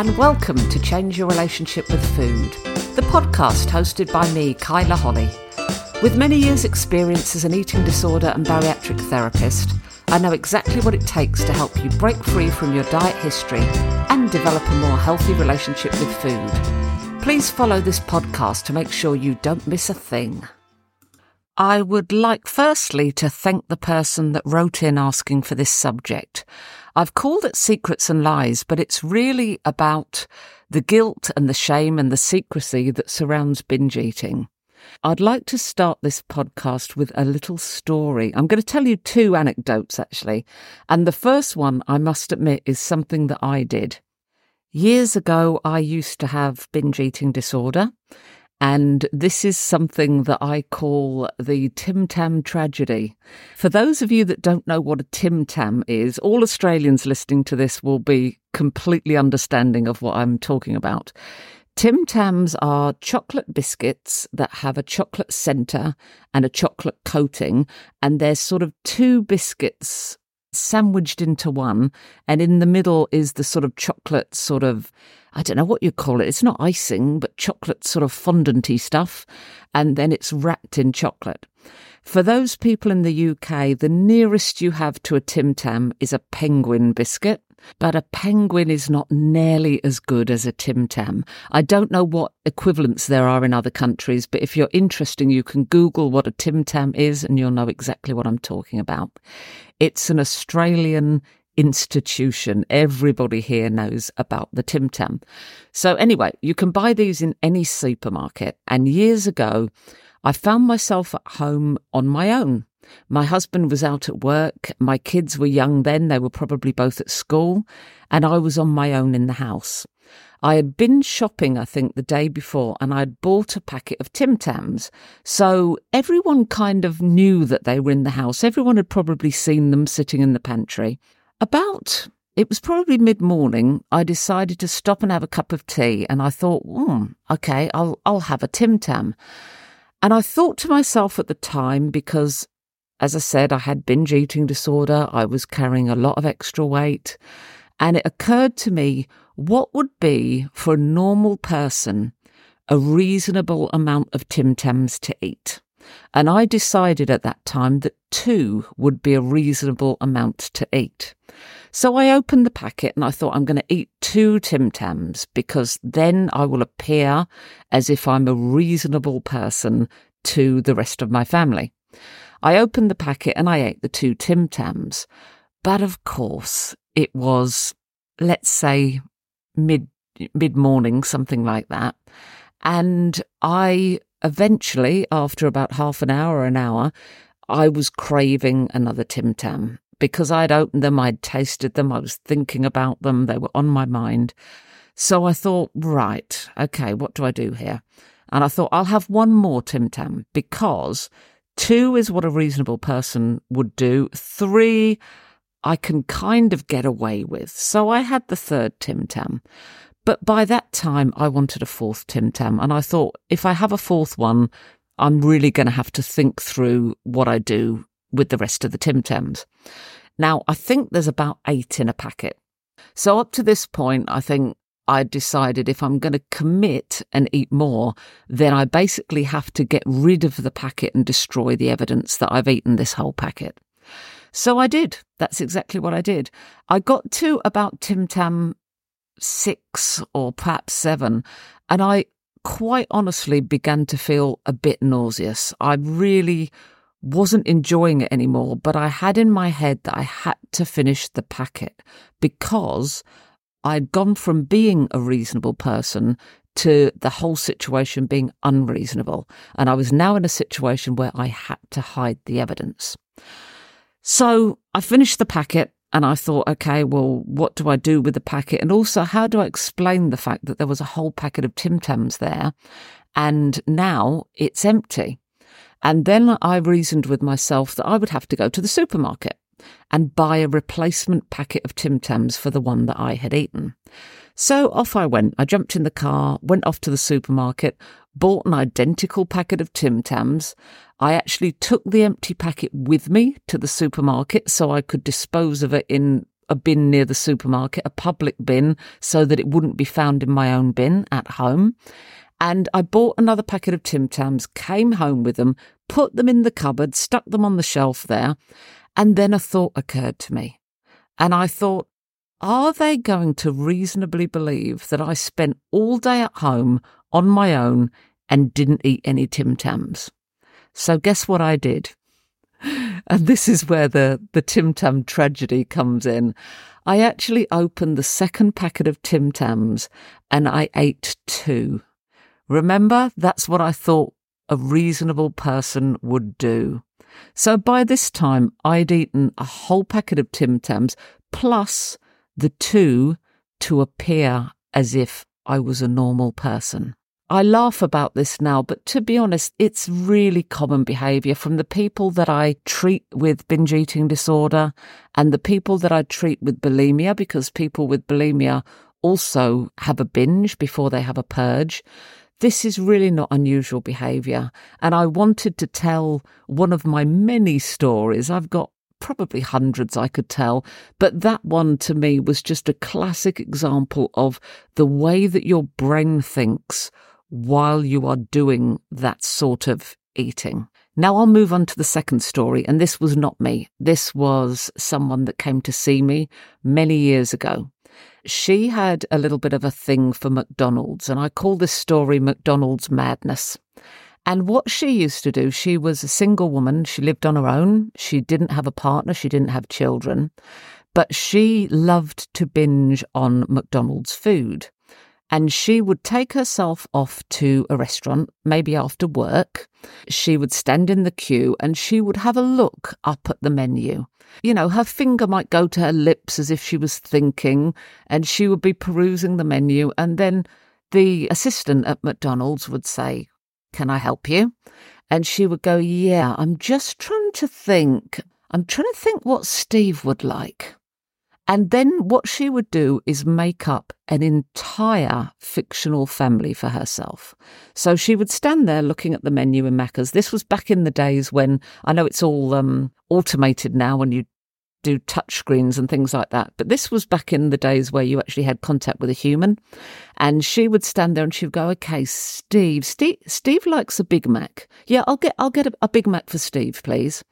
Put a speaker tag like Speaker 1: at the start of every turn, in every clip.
Speaker 1: and welcome to Change Your Relationship with Food, the podcast hosted by me, Kyla Holley. With many years' experience as an eating disorder and bariatric therapist, I know exactly what it takes to help you break free from your diet history and develop a more healthy relationship with food. Please follow this podcast to make sure you don't miss a thing. I would like firstly to thank the person that wrote in asking for this subject. I've called it Secrets and Lies, but it's really about the guilt and the shame and the secrecy that surrounds binge eating. I'd like to start this podcast with a little story. I'm going to tell you two anecdotes actually. And the first one, I must admit, is something that I did. Years ago, I used to have binge eating disorder. And this is something that I call the Tim Tam tragedy. For those of you that don't know what a Tim Tam is, all Australians listening to this will be completely understanding of what I'm talking about. Tim Tams are chocolate biscuits that have a chocolate centre and a chocolate coating, and they're sort of two biscuits sandwiched into one, and in the middle is the sort of chocolate sort of I don't know what you call it. It's not icing, but chocolate sort of fondanty stuff, and then it's wrapped in chocolate. For those people in the UK, the nearest you have to a Tim Tam is a penguin biscuit, but a penguin is not nearly as good as a Tim Tam. I don't know what equivalents there are in other countries, but if you're interested, you can Google what a Tim Tam is and you'll know exactly what I'm talking about. It's an Australian institution. Everybody here knows about the Tim Tam. So, anyway, you can buy these in any supermarket. And years ago, I found myself at home on my own. My husband was out at work. My kids were young then. They were probably both at school. And I was on my own in the house. I had been shopping, I think, the day before, and I'd bought a packet of Tim Tams. So everyone kind of knew that they were in the house. Everyone had probably seen them sitting in the pantry. About it was probably mid morning. I decided to stop and have a cup of tea, and I thought, hmm, okay, I'll I'll have a Tim Tam. And I thought to myself at the time, because as I said, I had binge eating disorder, I was carrying a lot of extra weight, and it occurred to me what would be for a normal person a reasonable amount of Tim Tams to eat. And I decided at that time that two would be a reasonable amount to eat. So I opened the packet and I thought I'm going to eat two Tim Tams because then I will appear as if I'm a reasonable person to the rest of my family. I opened the packet and I ate the two Tim Tams. But of course, it was, let's say, mid mid morning, something like that. And I eventually, after about half an hour, an hour, I was craving another Tim Tam because I'd opened them, I'd tasted them, I was thinking about them, they were on my mind. So I thought, right, okay, what do I do here? And I thought, I'll have one more Tim Tam because two is what a reasonable person would do. Three, I can kind of get away with. So I had the third Tim Tam. But by that time, I wanted a fourth Tim Tam. And I thought, if I have a fourth one, I'm really going to have to think through what I do with the rest of the Tim Tams. Now, I think there's about eight in a packet. So up to this point, I think I decided if I'm going to commit and eat more, then I basically have to get rid of the packet and destroy the evidence that I've eaten this whole packet. So I did. That's exactly what I did. I got to about Tim Tam six or perhaps seven, and I quite honestly began to feel a bit nauseous. I really wasn't enjoying it anymore, but I had in my head that I had to finish the packet because I'd gone from being a reasonable person to the whole situation being unreasonable. And I was now in a situation where I had to hide the evidence. So I finished the packet and I thought, okay, well, what do I do with the packet? And also, how do I explain the fact that there was a whole packet of Tim Tams there and now it's empty? And then I reasoned with myself that I would have to go to the supermarket and buy a replacement packet of Tim Tams for the one that I had eaten. So off I went. I jumped in the car, went off to the supermarket, bought an identical packet of Tim Tams. I actually took the empty packet with me to the supermarket so I could dispose of it in a bin near the supermarket, a public bin, so that it wouldn't be found in my own bin at home. And I bought another packet of Tim Tams, came home with them, put them in the cupboard, stuck them on the shelf there. And then a thought occurred to me. And I thought, are they going to reasonably believe that I spent all day at home on my own and didn't eat any Tim Tams? So guess what I did? And this is where the, the Tim Tam tragedy comes in. I actually opened the second packet of Tim Tams and I ate two. Remember, that's what I thought a reasonable person would do. So by this time, I'd eaten a whole packet of Tim Tams plus the two to appear as if I was a normal person. I laugh about this now, but to be honest, it's really common behavior from the people that I treat with binge eating disorder and the people that I treat with bulimia, because people with bulimia also have a binge before they have a purge. This is really not unusual behavior. And I wanted to tell one of my many stories. I've got probably hundreds I could tell, but that one to me was just a classic example of the way that your brain thinks while you are doing that sort of eating. Now I'll move on to the second story, and this was not me. This was someone that came to see me many years ago. She had a little bit of a thing for McDonald's, and I call this story McDonald's Madness. And what she used to do, she was a single woman. She lived on her own. She didn't have a partner. She didn't have children. But she loved to binge on McDonald's food and she would take herself off to a restaurant, maybe after work. She would stand in the queue and she would have a look up at the menu. You know, her finger might go to her lips as if she was thinking, and she would be perusing the menu. And then the assistant at McDonald's would say, Can I help you? And she would go, Yeah, I'm just trying to think. I'm trying to think what Steve would like. And then what she would do is make up an entire fictional family for herself. So she would stand there looking at the menu in Macca's. This was back in the days when I know it's all um, automated now when you do touch screens and things like that. But this was back in the days where you actually had contact with a human. And she would stand there and she would go, Okay, Steve, Steve, Steve likes a Big Mac. Yeah, I'll get I'll get a, a Big Mac for Steve, please.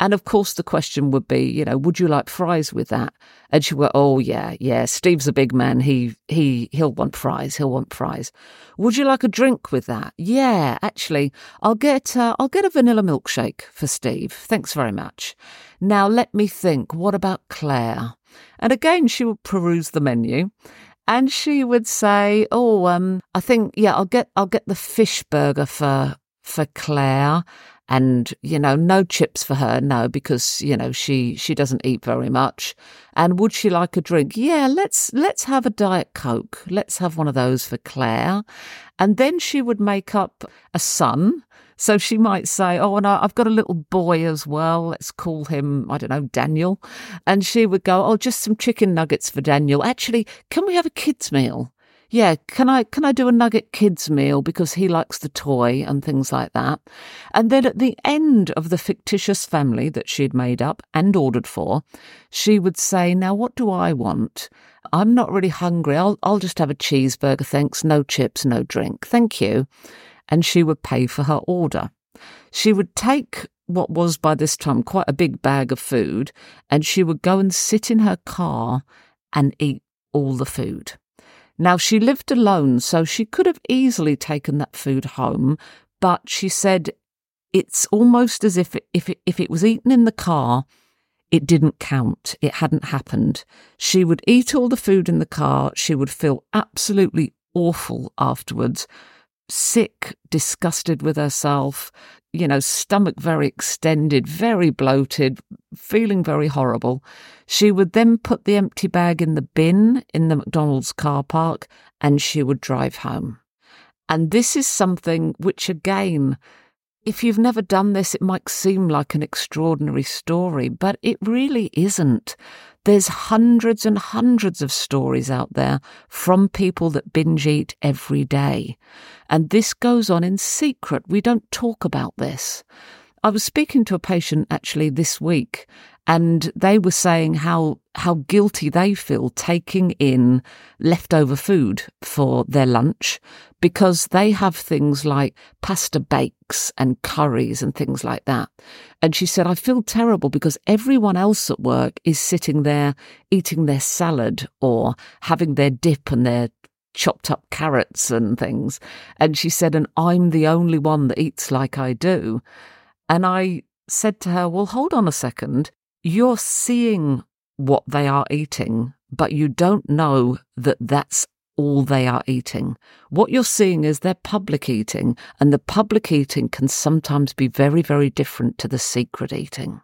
Speaker 1: And of course, the question would be, you know, would you like fries with that? And she went, oh yeah, yeah. Steve's a big man. He he he'll want fries. He'll want fries. Would you like a drink with that? Yeah, actually, I'll get uh, I'll get a vanilla milkshake for Steve. Thanks very much. Now let me think. What about Claire? And again, she would peruse the menu. And she would say, "Oh, um, I think yeah, I'll get I'll get the fish burger for for Claire, and you know no chips for her no because you know she she doesn't eat very much and would she like a drink yeah let's let's have a diet coke let's have one of those for claire and then she would make up a son so she might say, Oh, and I've got a little boy as well. Let's call him, I don't know, Daniel. And she would go, Oh, just some chicken nuggets for Daniel. Actually, can we have a kid's meal? Yeah, can I can I do a nugget kids meal because he likes the toy and things like that. And then at the end of the fictitious family that she'd made up and ordered for, she would say, "Now what do I want? I'm not really hungry. I'll I'll just have a cheeseburger, thanks. No chips, no drink. Thank you." And she would pay for her order. She would take what was by this time quite a big bag of food and she would go and sit in her car and eat all the food. Now, she lived alone, so she could have easily taken that food home, but she said it's almost as if it, if it, if it was eaten in the car, it didn't count. It hadn't happened. She would eat all the food in the car. She would feel absolutely awful afterwards, sick, disgusted with herself, you know, stomach very extended, very bloated, feeling very horrible. She would then put the empty bag in the bin in the McDonald's car park and she would drive home. And this is something which, again, if you've never done this, it might seem like an extraordinary story, but it really isn't. There's hundreds and hundreds of stories out there from people that binge eat every day. And this goes on in secret. We don't talk about this. I was speaking to a patient actually this week, and they were saying how how guilty they feel taking in leftover food for their lunch because they have things like pasta bakes and curries and things like that. And she said, I feel terrible because everyone else at work is sitting there eating their salad or having their dip and their chopped up carrots and things. And she said, and I'm the only one that eats like I do. And I said to her, Well, hold on a second you're seeing what they are eating, but you don't know that that's all they are eating. What you're seeing is their public eating, and the public eating can sometimes be very, very different to the secret eating.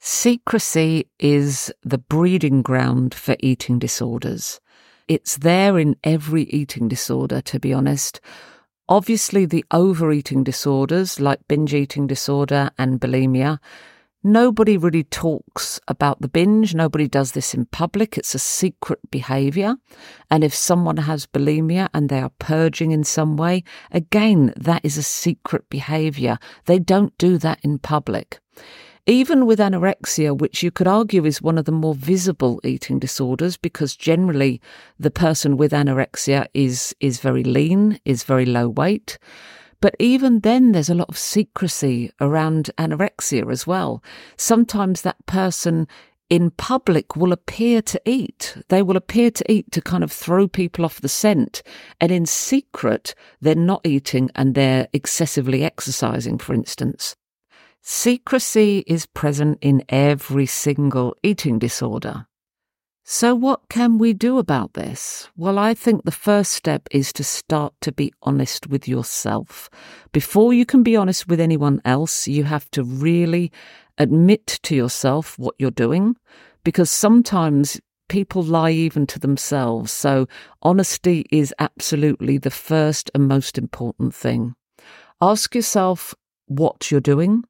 Speaker 1: Secrecy is the breeding ground for eating disorders. It's there in every eating disorder, to be honest. Obviously, the overeating disorders like binge eating disorder and bulimia Nobody really talks about the binge. Nobody does this in public. It's a secret behavior. And if someone has bulimia and they are purging in some way, again, that is a secret behavior. They don't do that in public. Even with anorexia, which you could argue is one of the more visible eating disorders, because generally the person with anorexia is, is very lean, is very low weight. But even then, there's a lot of secrecy around anorexia as well. Sometimes that person in public will appear to eat. They will appear to eat to kind of throw people off the scent. And in secret, they're not eating and they're excessively exercising, for instance. Secrecy is present in every single eating disorder. So, what can we do about this? Well, I think the first step is to start to be honest with yourself. Before you can be honest with anyone else, you have to really admit to yourself what you're doing, because sometimes people lie even to themselves. So, honesty is absolutely the first and most important thing. Ask yourself what you're doing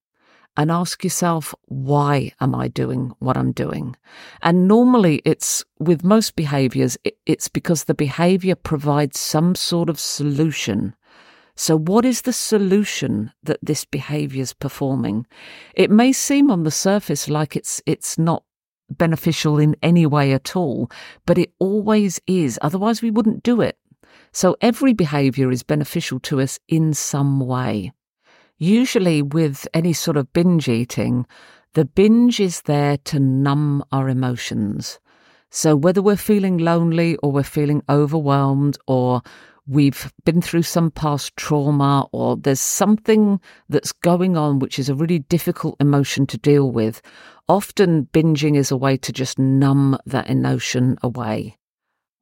Speaker 1: and ask yourself, why am I doing what I'm doing? And normally it's with most behaviors, it's because the behavior provides some sort of solution. So, what is the solution that this behavior is performing? It may seem on the surface like it's it's not beneficial in any way at all, but it always is. Otherwise, we wouldn't do it. So, every behavior is beneficial to us in some way. Usually, with any sort of binge eating, the binge is there to numb our emotions. So, whether we're feeling lonely or we're feeling overwhelmed or we've been through some past trauma or there's something that's going on which is a really difficult emotion to deal with, often binging is a way to just numb that emotion away.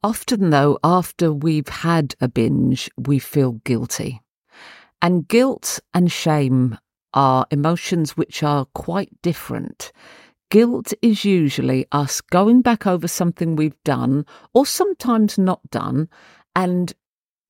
Speaker 1: Often, though, after we've had a binge, we feel guilty. And guilt and shame are emotions which are quite different. Guilt is usually us going back over something we've done or sometimes not done and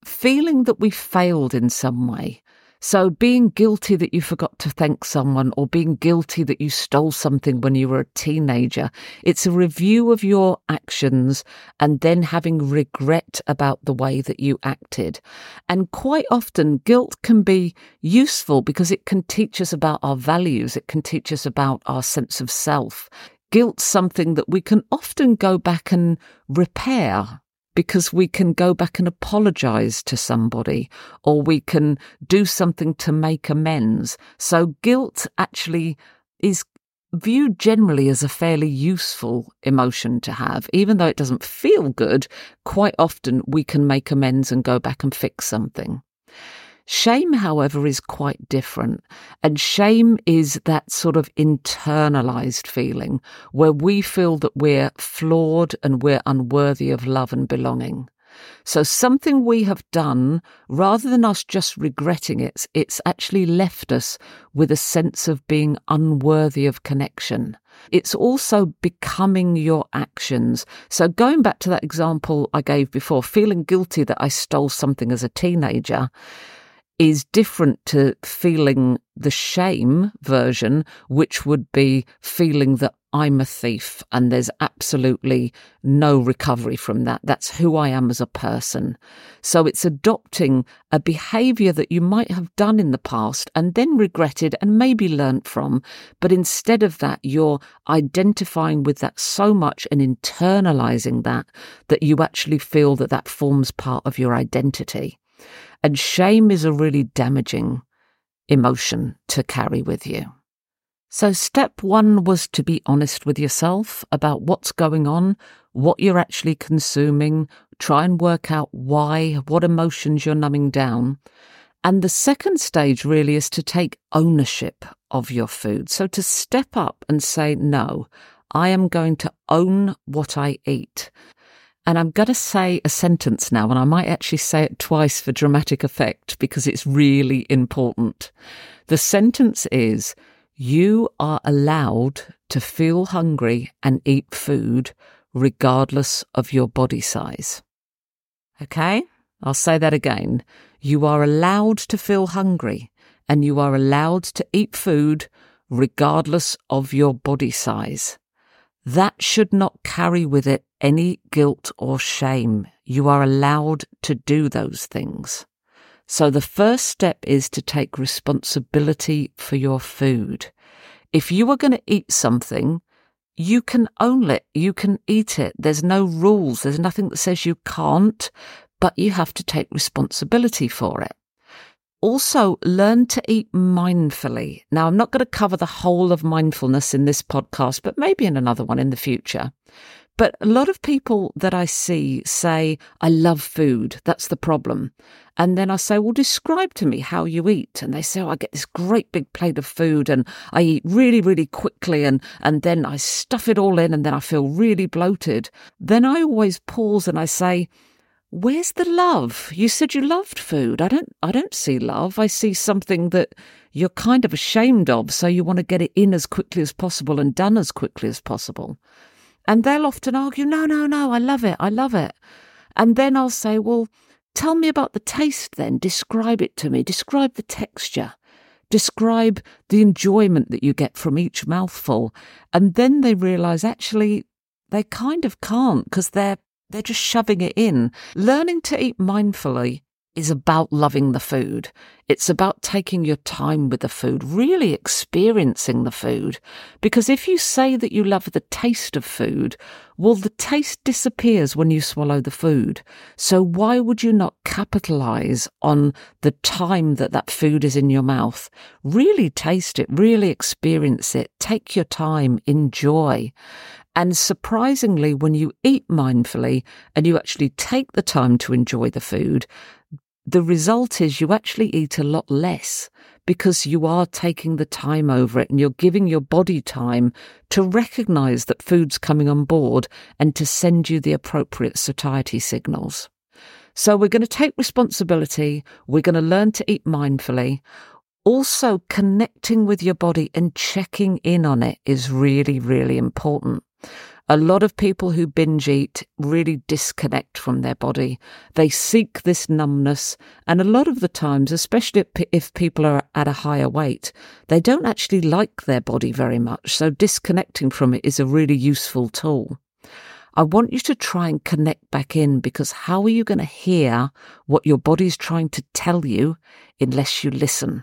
Speaker 1: feeling that we failed in some way. So, being guilty that you forgot to thank someone or being guilty that you stole something when you were a teenager, it's a review of your actions and then having regret about the way that you acted. And quite often, guilt can be useful because it can teach us about our values, it can teach us about our sense of self. Guilt's something that we can often go back and repair because we can go back and apologize to somebody or we can do something to make amends. So guilt actually is viewed generally as a fairly useful emotion to have. Even though it doesn't feel good, quite often we can make amends and go back and fix something. Shame, however, is quite different. And shame is that sort of internalized feeling where we feel that we're flawed and we're unworthy of love and belonging. So something we have done, rather than us just regretting it, it's actually left us with a sense of being unworthy of connection. It's also becoming your actions. So going back to that example I gave before, feeling guilty that I stole something as a teenager, is different to feeling the shame version, which would be feeling that I'm a thief and there's absolutely no recovery from that. That's who I am as a person. So it's adopting a behavior that you might have done in the past and then regretted and maybe learnt from. But instead of that, you're identifying with that so much and internalizing that that you actually feel that that forms part of your identity. And shame is a really damaging emotion to carry with you. So, step one was to be honest with yourself about what's going on, what you're actually consuming, try and work out why, what emotions you're numbing down. And the second stage really is to take ownership of your food. So, to step up and say, no, I am going to own what I eat. And I'm going to say a sentence now, and I might actually say it twice for dramatic effect because it's really important. The sentence is, you are allowed to feel hungry and eat food regardless of your body size. Okay? I'll say that again. You are allowed to feel hungry and you are allowed to eat food regardless of your body size. That should not carry with it any guilt or shame. You are allowed to do those things. So the first step is to take responsibility for your food. If you are going to eat something, you can own it. You can eat it. There's no rules. There's nothing that says you can't, but you have to take responsibility for it. Also, learn to eat mindfully. Now, I'm not going to cover the whole of mindfulness in this podcast, but maybe in another one in the future. But a lot of people that I see say, I love food. That's the problem. And then I say, Well, describe to me how you eat. And they say, Oh, I get this great big plate of food and I eat really, really quickly. And, and then I stuff it all in and then I feel really bloated. Then I always pause and I say, Where's the love? You said you loved food. I don't I don't see love. I see something that you're kind of ashamed of, so you want to get it in as quickly as possible and done as quickly as possible. And they'll often argue, no, no, no, I love it, I love it. And then I'll say, well, tell me about the taste then. Describe it to me. Describe the texture. Describe the enjoyment that you get from each mouthful. And then they realize actually they kind of can't because they're they're just shoving it in. Learning to eat mindfully is about loving the food. It's about taking your time with the food, really experiencing the food. Because if you say that you love the taste of food, well, the taste disappears when you swallow the food. So why would you not capitalize on the time that that food is in your mouth? Really taste it, really experience it, take your time, enjoy. And surprisingly, when you eat mindfully and you actually take the time to enjoy the food, the result is you actually eat a lot less because you are taking the time over it and you're giving your body time to recognize that food's coming on board and to send you the appropriate satiety signals. So we're going to take responsibility. We're going to learn to eat mindfully. Also, connecting with your body and checking in on it is really, really important. A lot of people who binge eat really disconnect from their body. They seek this numbness, and a lot of the times, especially if people are at a higher weight, they don't actually like their body very much. So, disconnecting from it is a really useful tool. I want you to try and connect back in because how are you going to hear what your body's trying to tell you unless you listen?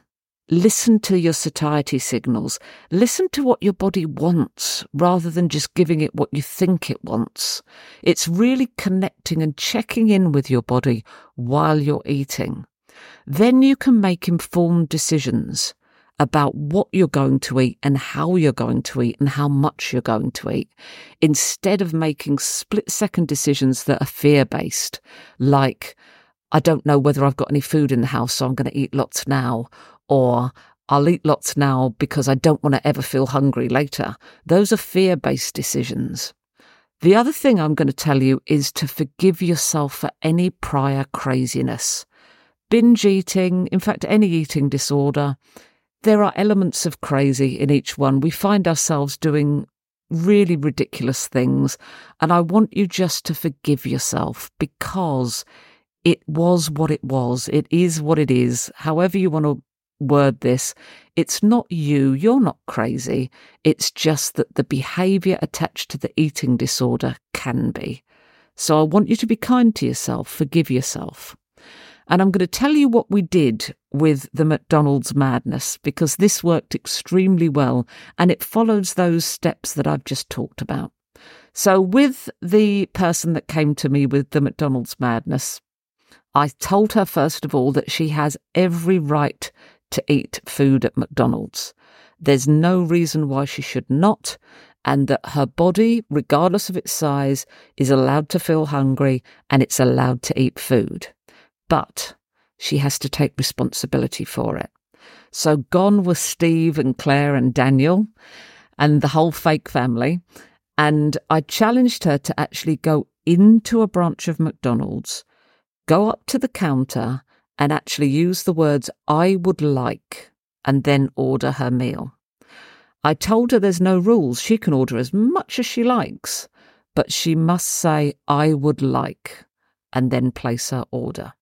Speaker 1: Listen to your satiety signals. Listen to what your body wants rather than just giving it what you think it wants. It's really connecting and checking in with your body while you're eating. Then you can make informed decisions about what you're going to eat and how you're going to eat and how much you're going to eat instead of making split second decisions that are fear based, like, I don't know whether I've got any food in the house, so I'm going to eat lots now or I'll eat lots now because I don't want to ever feel hungry later. Those are fear based decisions. The other thing I'm going to tell you is to forgive yourself for any prior craziness. Binge eating, in fact, any eating disorder, there are elements of crazy in each one. We find ourselves doing really ridiculous things. And I want you just to forgive yourself because it was what it was. It is what it is. However you want to word this, it's not you. You're not crazy. It's just that the behavior attached to the eating disorder can be. So I want you to be kind to yourself, forgive yourself. And I'm going to tell you what we did with the McDonald's madness because this worked extremely well and it follows those steps that I've just talked about. So, with the person that came to me with the McDonald's madness, I told her, first of all, that she has every right to eat food at McDonald's. There's no reason why she should not, and that her body, regardless of its size, is allowed to feel hungry and it's allowed to eat food. But she has to take responsibility for it. So gone were Steve and Claire and Daniel and the whole fake family. And I challenged her to actually go into a branch of McDonald's go up to the counter and actually use the words I would like and then order her meal. I told her there's no rules. She can order as much as she likes, but she must say I would like and then place her order.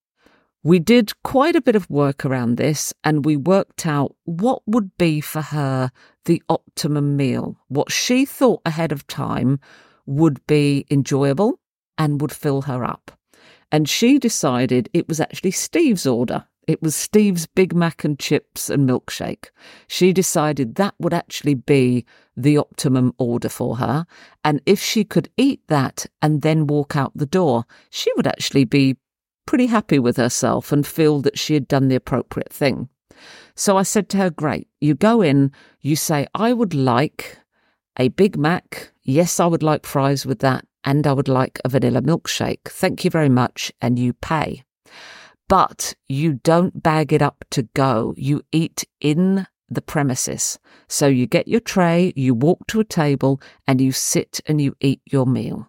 Speaker 1: We did quite a bit of work around this and we worked out what would be for her the optimum meal, what she thought ahead of time would be enjoyable and would fill her up. And she decided it was actually Steve's order. It was Steve's Big Mac and chips and milkshake. She decided that would actually be the optimum order for her. And if she could eat that and then walk out the door, she would actually be pretty happy with herself and feel that she had done the appropriate thing. So I said to her, Great, you go in, you say, I would like a Big Mac. Yes, I would like fries with that and I would like a vanilla milkshake. Thank you very much. And you pay. But you don't bag it up to go. You eat in the premises. So you get your tray, you walk to a table, and you sit and you eat your meal.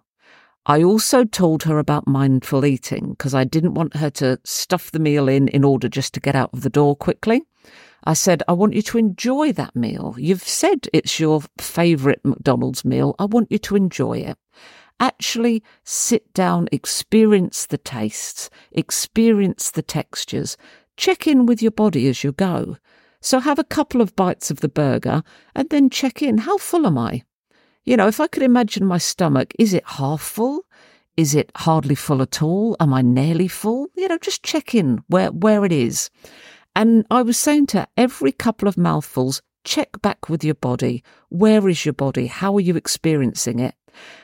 Speaker 1: I also told her about mindful eating because I didn't want her to stuff the meal in in order just to get out of the door quickly. I said, I want you to enjoy that meal. You've said it's your favourite McDonald's meal. I want you to enjoy it actually sit down, experience the tastes, experience the textures, check in with your body as you go. So have a couple of bites of the burger and then check in. How full am I? You know, if I could imagine my stomach, is it half full? Is it hardly full at all? Am I nearly full? You know, just check in where, where it is. And I was saying to every couple of mouthfuls, check back with your body. Where is your body? How are you experiencing it?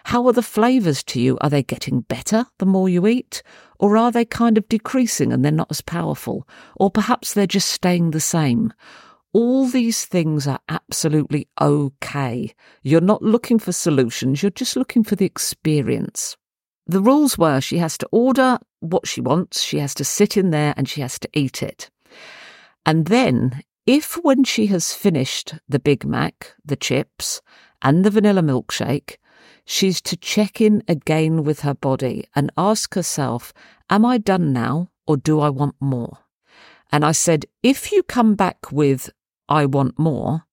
Speaker 1: How are the flavours to you? Are they getting better the more you eat? Or are they kind of decreasing and they're not as powerful? Or perhaps they're just staying the same? All these things are absolutely okay. You're not looking for solutions, you're just looking for the experience. The rules were she has to order what she wants, she has to sit in there and she has to eat it. And then, if when she has finished the Big Mac, the chips, and the vanilla milkshake, She's to check in again with her body and ask herself, Am I done now or do I want more? And I said, If you come back with, I want more,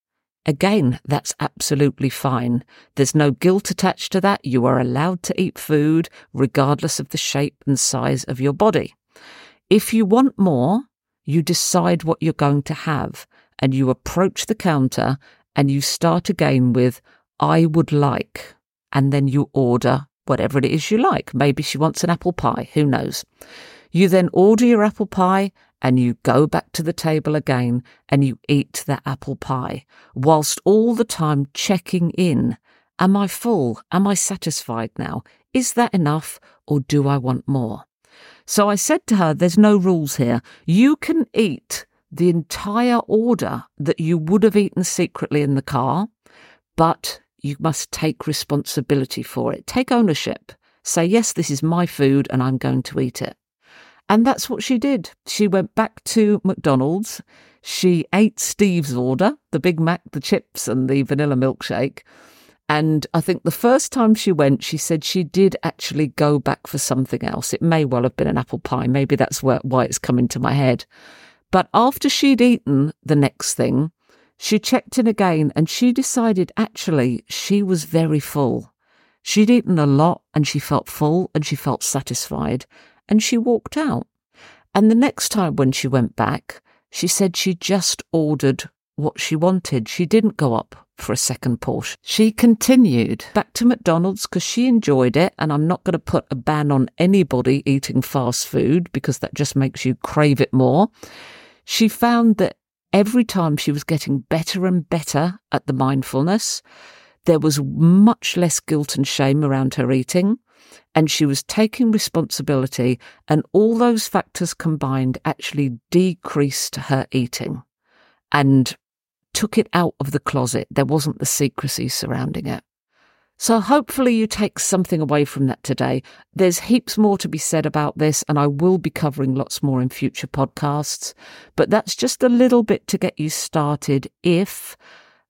Speaker 1: again, that's absolutely fine. There's no guilt attached to that. You are allowed to eat food regardless of the shape and size of your body. If you want more, you decide what you're going to have and you approach the counter and you start again with, I would like and then you order whatever it is you like. Maybe she wants an apple pie, who knows? You then order your apple pie and you go back to the table again and you eat that apple pie, whilst all the time checking in. Am I full? Am I satisfied now? Is that enough or do I want more? So I said to her, There's no rules here. You can eat the entire order that you would have eaten secretly in the car, but you must take responsibility for it. Take ownership. Say, yes, this is my food and I'm going to eat it. And that's what she did. She went back to McDonald's. She ate Steve's order, the Big Mac, the chips, and the vanilla milkshake. And I think the first time she went, she said she did actually go back for something else. It may well have been an apple pie. Maybe that's where, why it's come into my head. But after she'd eaten the next thing, she checked in again and she decided actually she was very full. She'd eaten a lot and she felt full and she felt satisfied. and she walked out. And the next time when she went back, she said she just ordered what she wanted. She didn't go up for a second portion. She continued back to McDonald's because she enjoyed it. And I'm not going to put a ban on anybody eating fast food because that just makes you crave it more. She found that every time she was getting better and better at the mindfulness, there was much less guilt and shame around her eating. And she was taking responsibility, and all those factors combined actually decreased her eating. And took it out of the closet. There wasn't the secrecy surrounding it. So hopefully you take something away from that today. There's heaps more to be said about this, and I will be covering lots more in future podcasts. But that's just a little bit to get you started if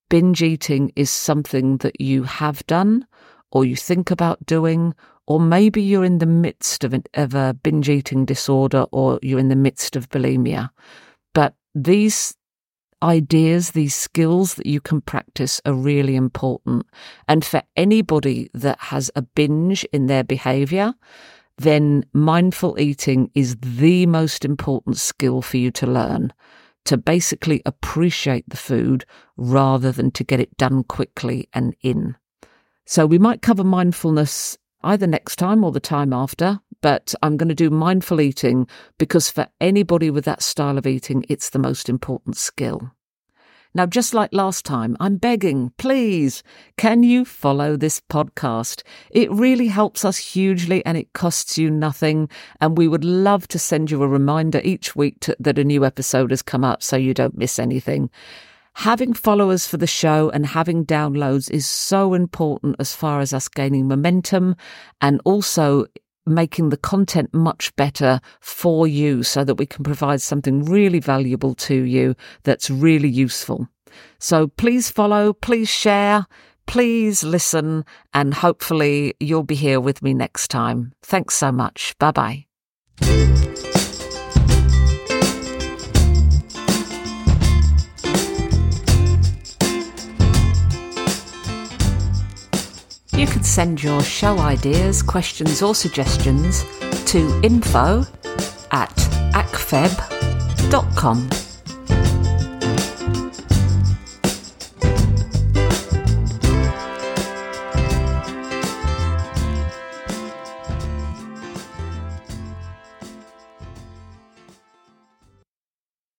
Speaker 1: binge eating is something that you have done or you think about doing, or maybe you're in the midst of, of a binge eating disorder or you're in the midst of bulimia. But these ideas, these skills that you can practice are really important. And for anybody that has a binge in their behavior, then mindful eating is the most important skill for you to learn to basically appreciate the food rather than to get it done quickly and in. So we might cover mindfulness either next time or the time after, but I'm going to do mindful eating because for anybody with that style of eating, it's the most important skill. Now, just like last time, I'm begging, please, can you follow this podcast? It really helps us hugely and it costs you nothing. And we would love to send you a reminder each week to, that a new episode has come up so you don't miss anything. Having followers for the show and having downloads is so important as far as us gaining momentum and also making the content much better for you so that we can provide something really valuable to you that's really useful. So please follow, please share, please listen, and hopefully you'll be here with me next time. Thanks so much. Bye bye. You can send your show ideas, questions, or suggestions to info at acfeb.com.